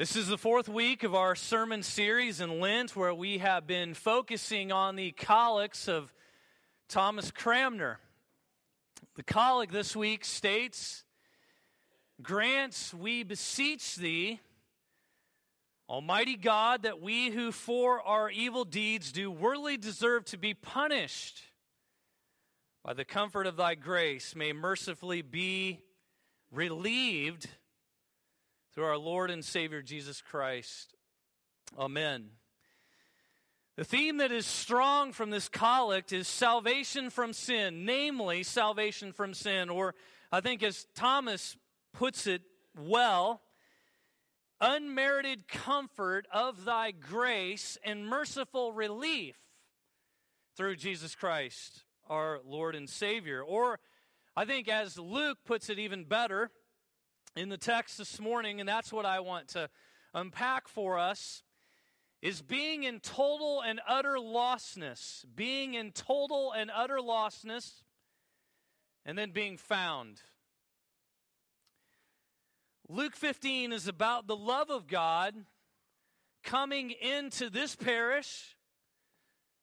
This is the fourth week of our sermon series in Lent, where we have been focusing on the collects of Thomas Cranmer. The collect this week states Grants, we beseech thee, Almighty God, that we who for our evil deeds do worthily deserve to be punished by the comfort of thy grace may mercifully be relieved through our Lord and Savior Jesus Christ. Amen. The theme that is strong from this collect is salvation from sin, namely salvation from sin, or I think as Thomas puts it well, unmerited comfort of thy grace and merciful relief through Jesus Christ, our Lord and Savior. Or I think as Luke puts it even better, in the text this morning, and that's what I want to unpack for us, is being in total and utter lostness. Being in total and utter lostness, and then being found. Luke 15 is about the love of God coming into this parish.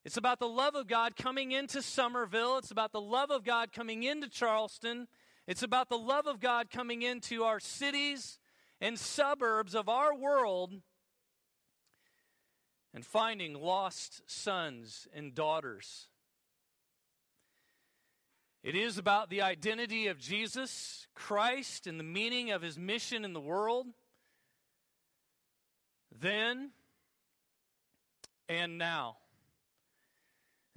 It's about the love of God coming into Summerville. It's about the love of God coming into Charleston. It's about the love of God coming into our cities and suburbs of our world and finding lost sons and daughters. It is about the identity of Jesus Christ and the meaning of his mission in the world. Then and now.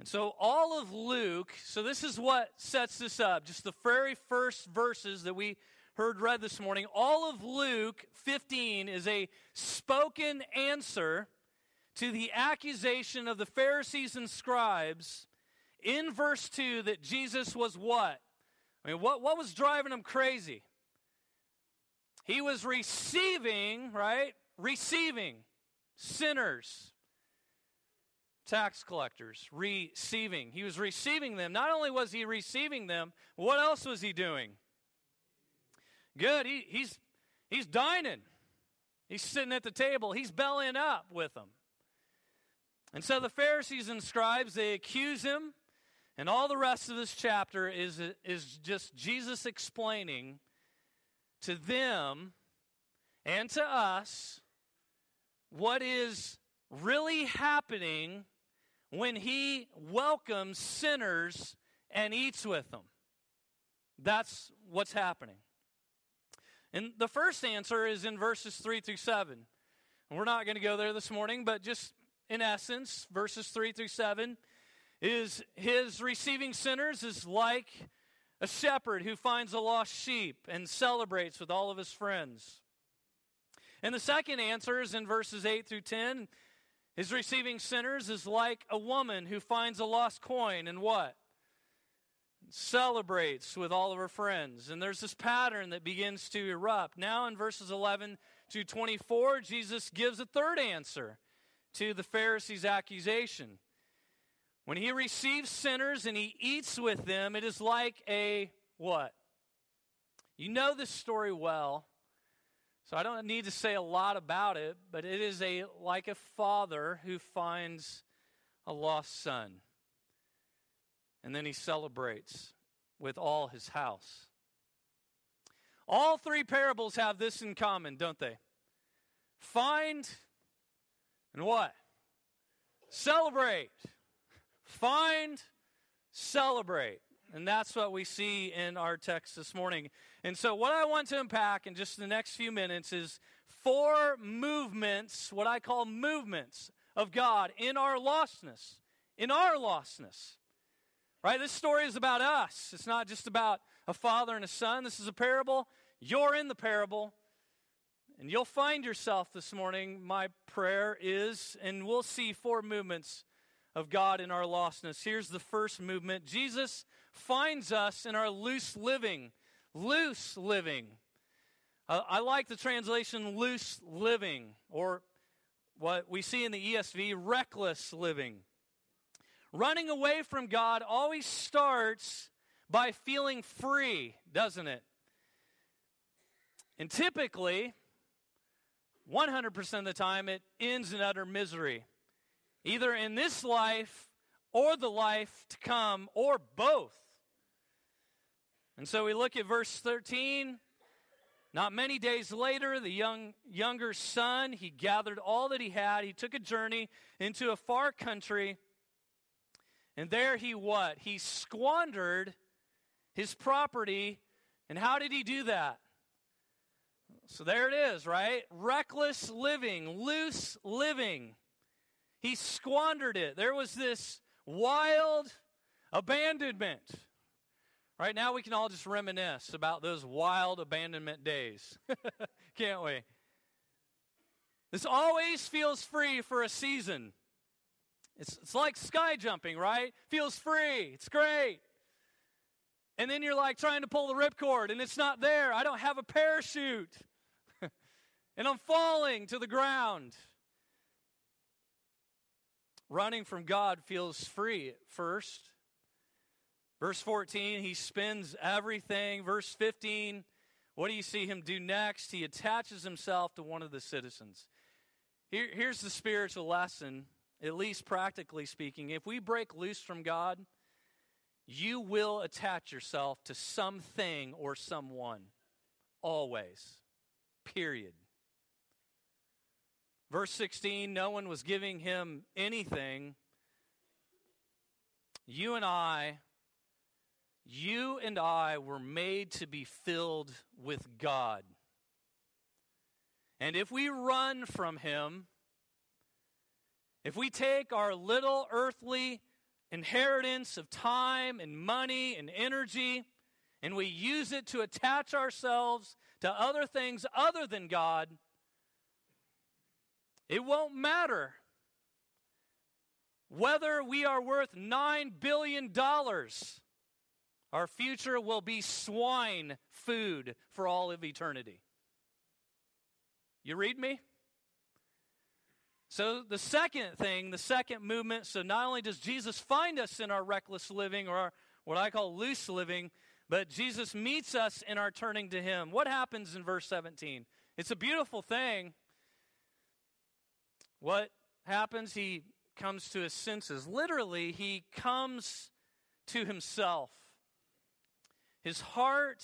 And so, all of Luke, so this is what sets this up, just the very first verses that we heard read this morning. All of Luke 15 is a spoken answer to the accusation of the Pharisees and scribes in verse 2 that Jesus was what? I mean, what, what was driving him crazy? He was receiving, right? Receiving sinners tax collectors receiving. He was receiving them. Not only was he receiving them, what else was he doing? Good. He, he's, he's dining. He's sitting at the table. He's bellying up with them. And so the Pharisees and scribes, they accuse him. And all the rest of this chapter is, is just Jesus explaining to them and to us what is really happening when he welcomes sinners and eats with them. That's what's happening. And the first answer is in verses 3 through 7. And we're not going to go there this morning, but just in essence, verses 3 through 7 is his receiving sinners is like a shepherd who finds a lost sheep and celebrates with all of his friends. And the second answer is in verses 8 through 10 his receiving sinners is like a woman who finds a lost coin and what? Celebrates with all of her friends. And there's this pattern that begins to erupt. Now, in verses 11 to 24, Jesus gives a third answer to the Pharisees' accusation. When he receives sinners and he eats with them, it is like a what? You know this story well. So I don't need to say a lot about it, but it is a like a father who finds a lost son. And then he celebrates with all his house. All three parables have this in common, don't they? Find and what? Celebrate. Find, celebrate. And that's what we see in our text this morning. And so, what I want to unpack in just the next few minutes is four movements, what I call movements of God in our lostness. In our lostness. Right? This story is about us. It's not just about a father and a son. This is a parable. You're in the parable. And you'll find yourself this morning. My prayer is, and we'll see four movements of God in our lostness. Here's the first movement Jesus finds us in our loose living. Loose living. Uh, I like the translation loose living, or what we see in the ESV, reckless living. Running away from God always starts by feeling free, doesn't it? And typically, 100% of the time, it ends in utter misery, either in this life or the life to come, or both. And so we look at verse 13. Not many days later, the young, younger son, he gathered all that he had. He took a journey into a far country. And there he what? He squandered his property. And how did he do that? So there it is, right? Reckless living, loose living. He squandered it. There was this wild abandonment. Right now, we can all just reminisce about those wild abandonment days, can't we? This always feels free for a season. It's, it's like sky jumping, right? Feels free. It's great. And then you're like trying to pull the ripcord and it's not there. I don't have a parachute. and I'm falling to the ground. Running from God feels free first. Verse 14, he spends everything. Verse 15, what do you see him do next? He attaches himself to one of the citizens. Here, here's the spiritual lesson, at least practically speaking. If we break loose from God, you will attach yourself to something or someone. Always. Period. Verse 16 no one was giving him anything. You and I you and I were made to be filled with God. And if we run from Him, if we take our little earthly inheritance of time and money and energy and we use it to attach ourselves to other things other than God, it won't matter whether we are worth $9 billion our future will be swine food for all of eternity. You read me? So, the second thing, the second movement, so not only does Jesus find us in our reckless living or our, what I call loose living, but Jesus meets us in our turning to Him. What happens in verse 17? It's a beautiful thing. What happens? He comes to his senses. Literally, he comes to himself his heart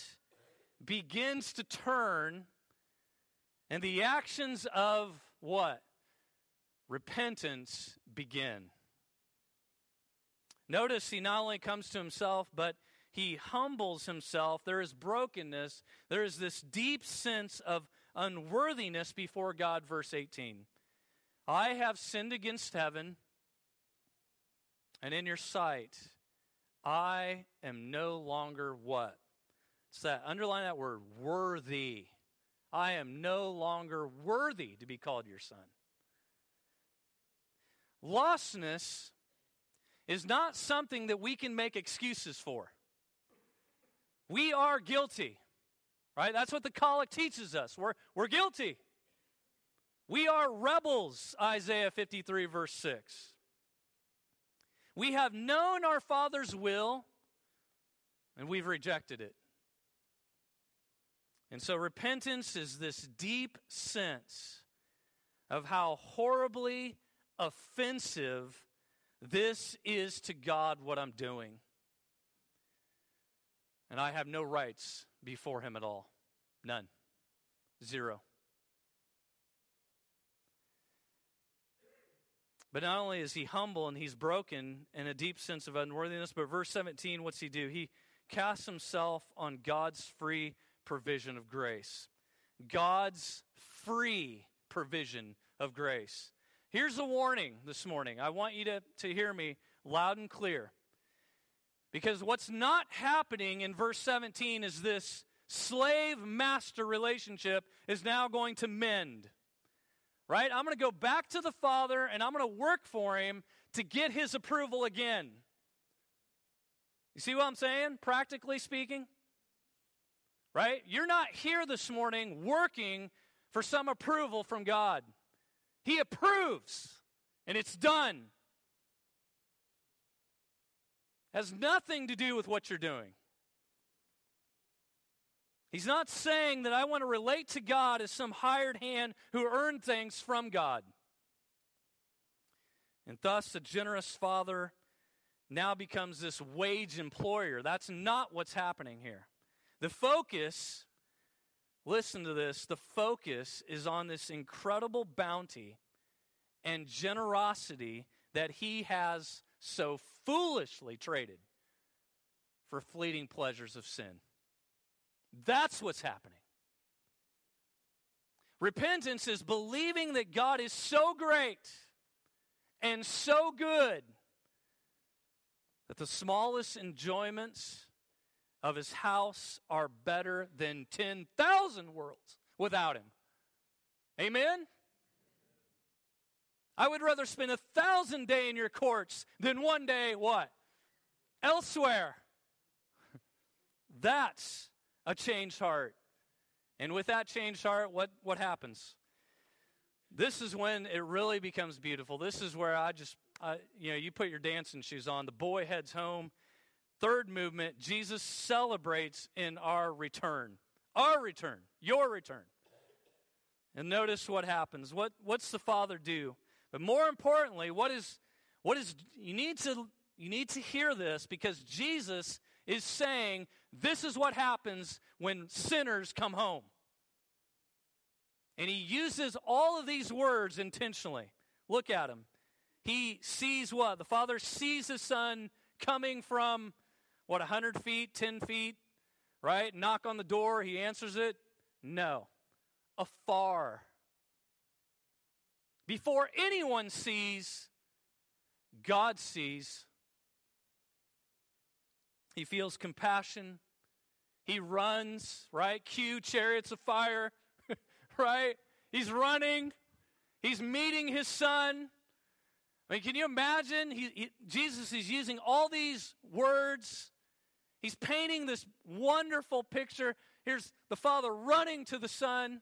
begins to turn, and the actions of what? Repentance begin. Notice he not only comes to himself, but he humbles himself. There is brokenness. There is this deep sense of unworthiness before God, verse 18. I have sinned against heaven and in your sight, I am no longer what? It's that, underline that word, worthy. I am no longer worthy to be called your son. Lostness is not something that we can make excuses for. We are guilty, right? That's what the collect teaches us. We're, we're guilty. We are rebels, Isaiah 53, verse 6. We have known our Father's will, and we've rejected it. And so repentance is this deep sense of how horribly offensive this is to God what I'm doing. And I have no rights before Him at all. None. Zero. But not only is he humble and he's broken in a deep sense of unworthiness, but verse 17, what's he do? He casts himself on God's free provision of grace. God's free provision of grace. Here's a warning this morning. I want you to, to hear me loud and clear. Because what's not happening in verse 17 is this slave master relationship is now going to mend right? I'm going to go back to the Father and I'm going to work for him to get his approval again. You see what I'm saying, practically speaking? Right? You're not here this morning working for some approval from God. He approves, and it's done. Has nothing to do with what you're doing. He's not saying that I want to relate to God as some hired hand who earned things from God. And thus, a generous father now becomes this wage employer. That's not what's happening here. The focus, listen to this, the focus is on this incredible bounty and generosity that he has so foolishly traded for fleeting pleasures of sin. That's what's happening. Repentance is believing that God is so great and so good that the smallest enjoyments of his house are better than 10,000 worlds without him. Amen? I would rather spend a thousand day in your courts than one day what? Elsewhere. That's a changed heart. And with that changed heart, what, what happens? This is when it really becomes beautiful. This is where I just, I, you know, you put your dancing shoes on. The boy heads home. Third movement, Jesus celebrates in our return. Our return, your return. And notice what happens. What, what's the Father do? But more importantly, what is, what is you need to you need to hear this because Jesus is saying this is what happens when sinners come home. And he uses all of these words intentionally. Look at him. He sees what? The Father sees his Son coming from, what, 100 feet, 10 feet, right? Knock on the door. He answers it. No. Afar. Before anyone sees, God sees. He feels compassion. He runs, right? Cue chariots of fire right? He's running. He's meeting his son. I mean, can you imagine? He, he, Jesus is using all these words. He's painting this wonderful picture. Here's the father running to the son.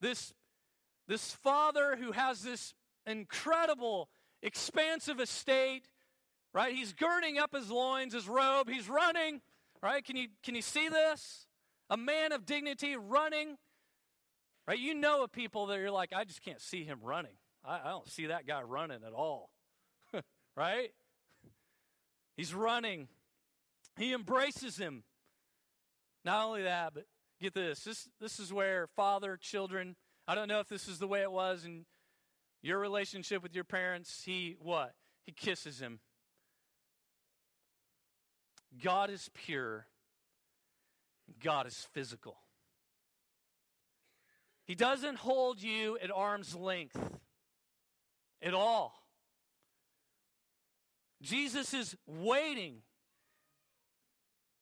This, this father who has this incredible, expansive estate, right? He's girding up his loins, his robe. He's running, right? Can you, can you see this? A man of dignity running Right? You know of people that you're like, I just can't see him running. I, I don't see that guy running at all. right? He's running. He embraces him. Not only that, but get this. This this is where father, children, I don't know if this is the way it was in your relationship with your parents. He what? He kisses him. God is pure. God is physical. He doesn't hold you at arm's length at all. Jesus is waiting.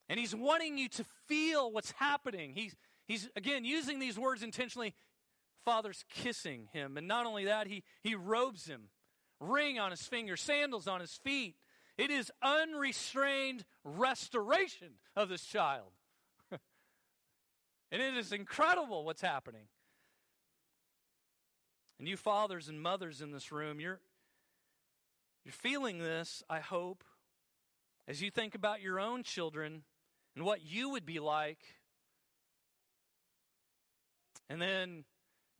And he's wanting you to feel what's happening. He's, he's again, using these words intentionally. Father's kissing him. And not only that, he, he robes him, ring on his finger, sandals on his feet. It is unrestrained restoration of this child. and it is incredible what's happening. And you fathers and mothers in this room, you're, you're feeling this, I hope, as you think about your own children and what you would be like. And then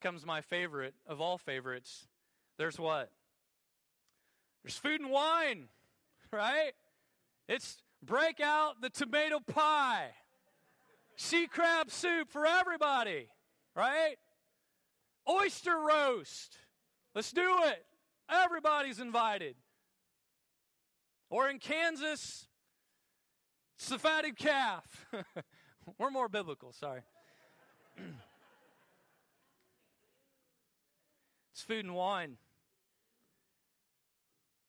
comes my favorite of all favorites. There's what? There's food and wine, right? It's break out the tomato pie, she-crab soup for everybody, right? oyster roast. Let's do it. Everybody's invited. Or in Kansas, it's the fatted calf. We're more biblical, sorry. it's food and wine.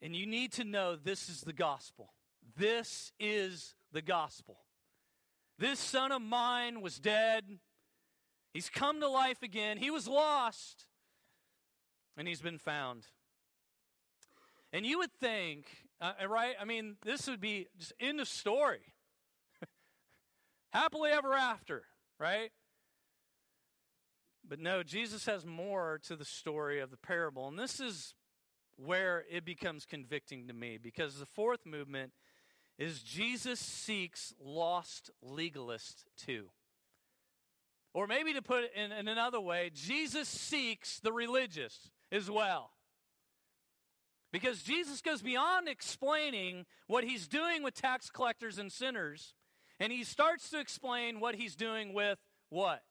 And you need to know this is the gospel. This is the gospel. This son of mine was dead He's come to life again. He was lost, and he's been found. And you would think, uh, right? I mean, this would be just end of story. Happily ever after, right? But no, Jesus has more to the story of the parable. And this is where it becomes convicting to me because the fourth movement is Jesus seeks lost legalists too. Or maybe to put it in, in another way, Jesus seeks the religious as well. Because Jesus goes beyond explaining what he's doing with tax collectors and sinners, and he starts to explain what he's doing with what?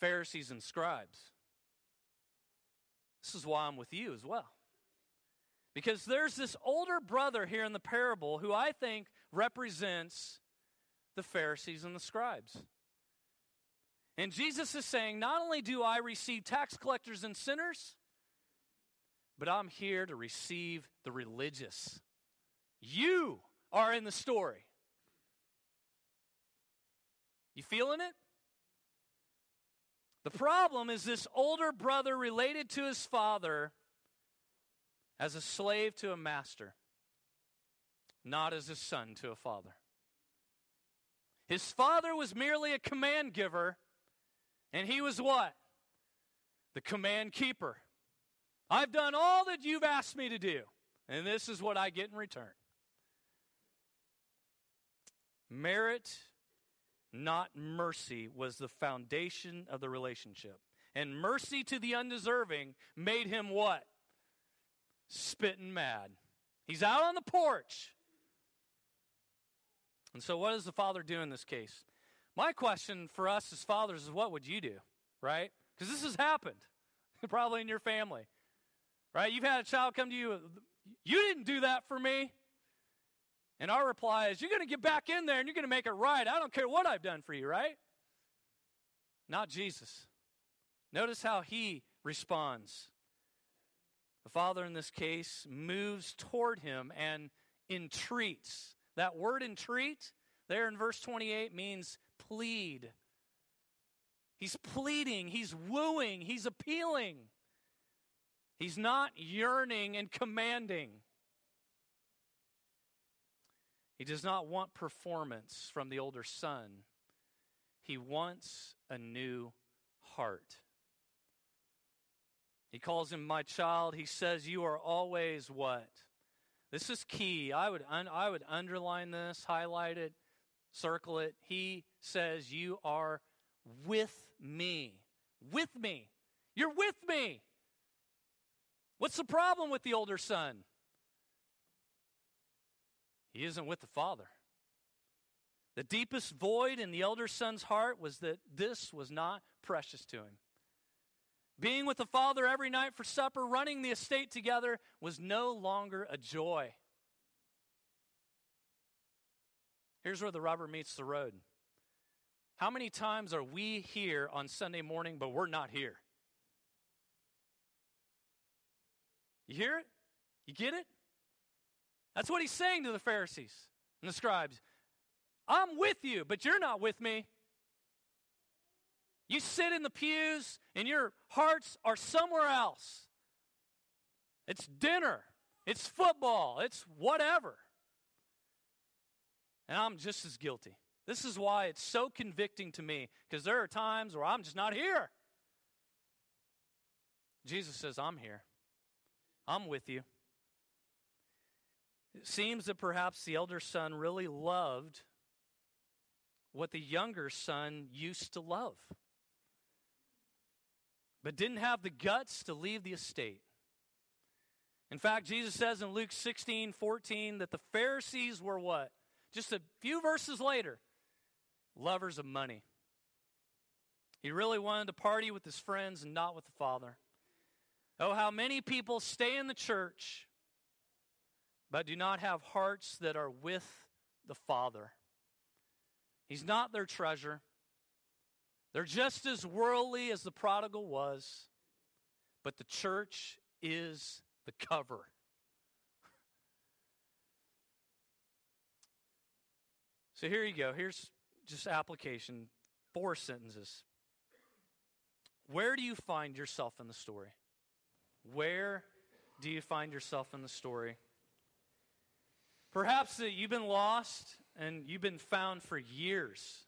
Pharisees and scribes. This is why I'm with you as well. Because there's this older brother here in the parable who I think represents the Pharisees and the scribes. And Jesus is saying, Not only do I receive tax collectors and sinners, but I'm here to receive the religious. You are in the story. You feeling it? The problem is this older brother related to his father as a slave to a master, not as a son to a father. His father was merely a command giver, and he was what? The command keeper. I've done all that you've asked me to do, and this is what I get in return. Merit, not mercy, was the foundation of the relationship. And mercy to the undeserving made him what? Spitting mad. He's out on the porch. And so, what does the father do in this case? My question for us as fathers is what would you do, right? Because this has happened, probably in your family, right? You've had a child come to you, you didn't do that for me. And our reply is, you're going to get back in there and you're going to make it right. I don't care what I've done for you, right? Not Jesus. Notice how he responds. The father, in this case, moves toward him and entreats. That word entreat there in verse 28 means plead. He's pleading, he's wooing, he's appealing. He's not yearning and commanding. He does not want performance from the older son. He wants a new heart. He calls him my child. He says, You are always what? This is key. I would, un- I would underline this, highlight it, circle it. He says, You are with me. With me. You're with me. What's the problem with the older son? He isn't with the father. The deepest void in the elder son's heart was that this was not precious to him. Being with the father every night for supper, running the estate together, was no longer a joy. Here's where the rubber meets the road. How many times are we here on Sunday morning, but we're not here? You hear it? You get it? That's what he's saying to the Pharisees and the scribes. I'm with you, but you're not with me. You sit in the pews and your hearts are somewhere else. It's dinner, it's football, it's whatever. And I'm just as guilty. This is why it's so convicting to me because there are times where I'm just not here. Jesus says, I'm here. I'm with you. It seems that perhaps the elder son really loved what the younger son used to love, but didn't have the guts to leave the estate. In fact, Jesus says in Luke 16 14 that the Pharisees were what? Just a few verses later, lovers of money. He really wanted to party with his friends and not with the Father. Oh, how many people stay in the church but do not have hearts that are with the Father. He's not their treasure. They're just as worldly as the prodigal was, but the church is the cover. So here you go. Here's just application four sentences. Where do you find yourself in the story? Where do you find yourself in the story? Perhaps that you've been lost and you've been found for years.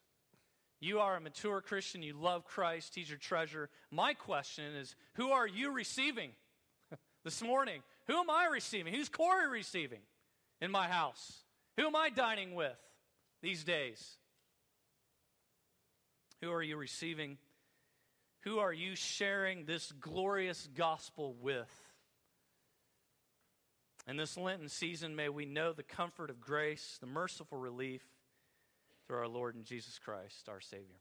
You are a mature Christian. You love Christ. He's your treasure. My question is who are you receiving this morning? Who am I receiving? Who's Korey receiving in my house? Who am I dining with these days? Who are you receiving? Who are you sharing this glorious gospel with? In this Lenten season, may we know the comfort of grace, the merciful relief through our Lord and Jesus Christ, our Savior.